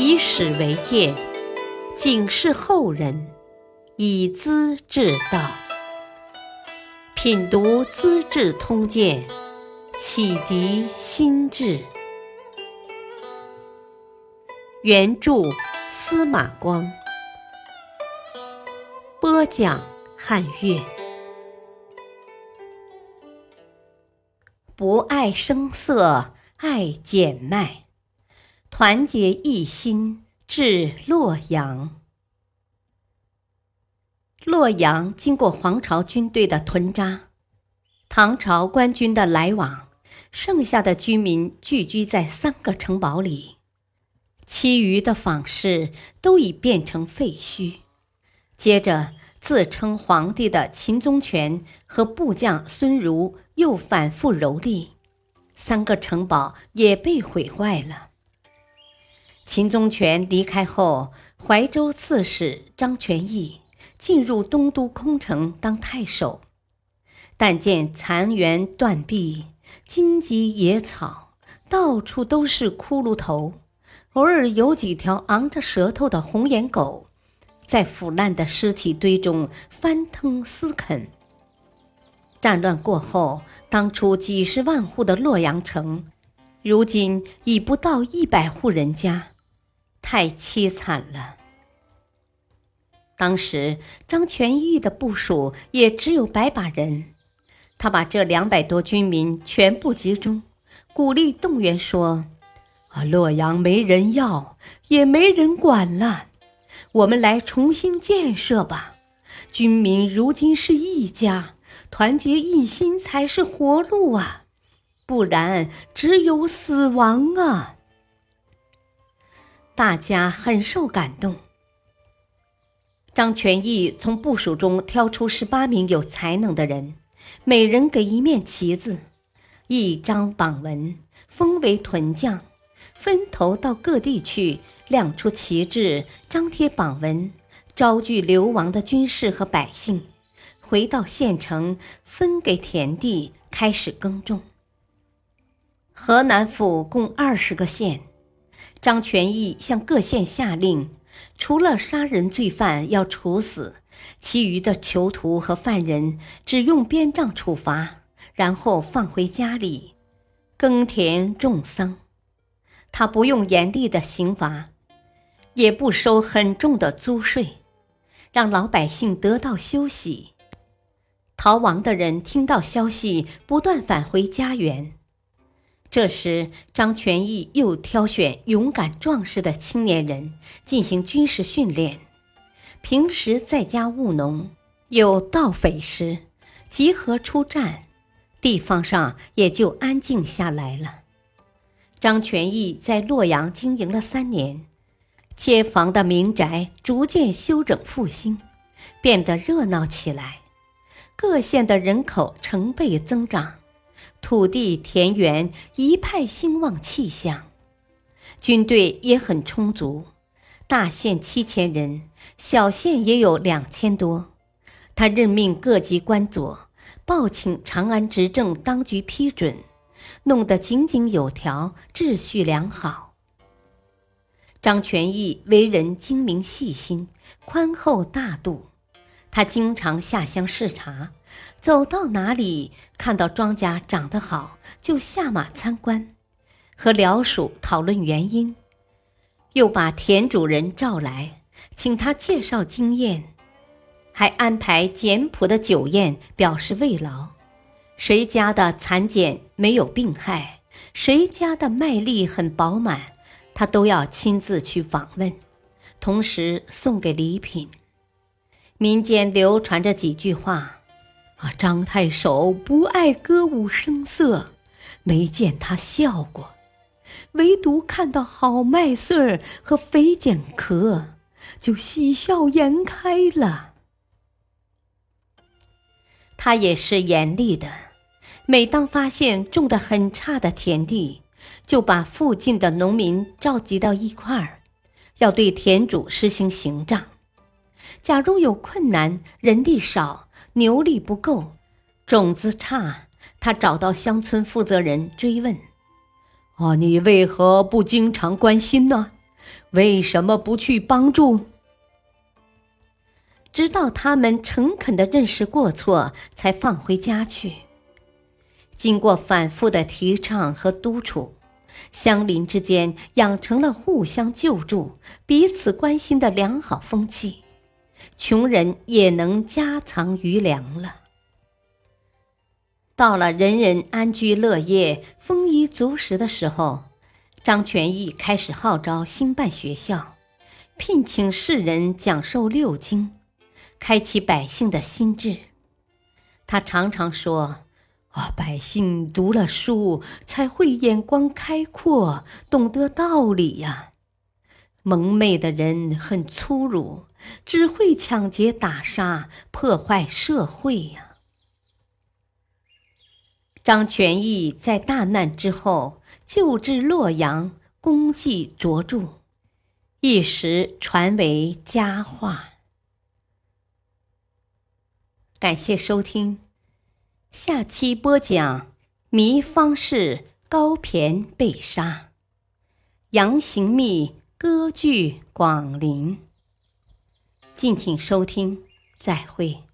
以史为鉴，警示后人，以资治道。品读《资治通鉴》，启迪心智。原著司马光，播讲汉乐。不爱声色，爱简迈。团结一心，至洛阳。洛阳经过黄巢军队的屯扎，唐朝官军的来往，剩下的居民聚居在三个城堡里，其余的坊市都已变成废墟。接着，自称皇帝的秦宗权和部将孙儒又反复蹂躏，三个城堡也被毁坏了。秦宗权离开后，怀州刺史张全义进入东都空城当太守，但见残垣断壁、荆棘野草，到处都是骷髅头，偶尔有几条昂着舌头的红眼狗，在腐烂的尸体堆中翻腾撕啃。战乱过后，当初几十万户的洛阳城，如今已不到一百户人家。太凄惨了。当时张全义的部署也只有百把人，他把这两百多军民全部集中，鼓励动员说：“啊，洛阳没人要，也没人管了，我们来重新建设吧。军民如今是一家，团结一心才是活路啊，不然只有死亡啊。”大家很受感动。张全义从部署中挑出十八名有才能的人，每人给一面旗子，一张榜文，封为屯将，分头到各地去亮出旗帜，张贴榜文，招聚流亡的军士和百姓，回到县城，分给田地，开始耕种。河南府共二十个县。张全义向各县下令，除了杀人罪犯要处死，其余的囚徒和犯人只用鞭杖处罚，然后放回家里耕田种桑。他不用严厉的刑罚，也不收很重的租税，让老百姓得到休息。逃亡的人听到消息，不断返回家园。这时，张全义又挑选勇敢壮实的青年人进行军事训练。平时在家务农，有盗匪时集合出战，地方上也就安静下来了。张全义在洛阳经营了三年，街坊的民宅逐渐修整复兴，变得热闹起来，各县的人口成倍增长。土地田园一派兴旺气象，军队也很充足，大县七千人，小县也有两千多。他任命各级官佐，报请长安执政当局批准，弄得井井有条，秩序良好。张全义为人精明细心，宽厚大度。他经常下乡视察，走到哪里看到庄稼长得好，就下马参观，和僚属讨论原因，又把田主人召来，请他介绍经验，还安排简朴的酒宴表示慰劳。谁家的蚕茧没有病害，谁家的麦粒很饱满，他都要亲自去访问，同时送给礼品。民间流传着几句话：“啊，张太守不爱歌舞声色，没见他笑过；唯独看到好麦穗儿和肥茧壳，就喜笑颜开了。”他也是严厉的，每当发现种的很差的田地，就把附近的农民召集到一块儿，要对田主实行刑杖。假如有困难，人力少，牛力不够，种子差，他找到乡村负责人追问：“啊，你为何不经常关心呢？为什么不去帮助？直到他们诚恳的认识过错，才放回家去。经过反复的提倡和督促，乡邻之间养成了互相救助、彼此关心的良好风气，穷人也能家藏余粮了。到了人人安居乐业、丰衣足食的时候，张全义开始号召兴办学校，聘请士人讲授六经。开启百姓的心智，他常常说：“啊，百姓读了书才会眼光开阔，懂得道理呀。蒙昧的人很粗鲁，只会抢劫打杀，破坏社会呀。”张全义在大难之后救治洛阳，功绩卓著，一时传为佳话。感谢收听，下期播讲糜芳氏高骈被杀，杨行密歌剧广陵。敬请收听，再会。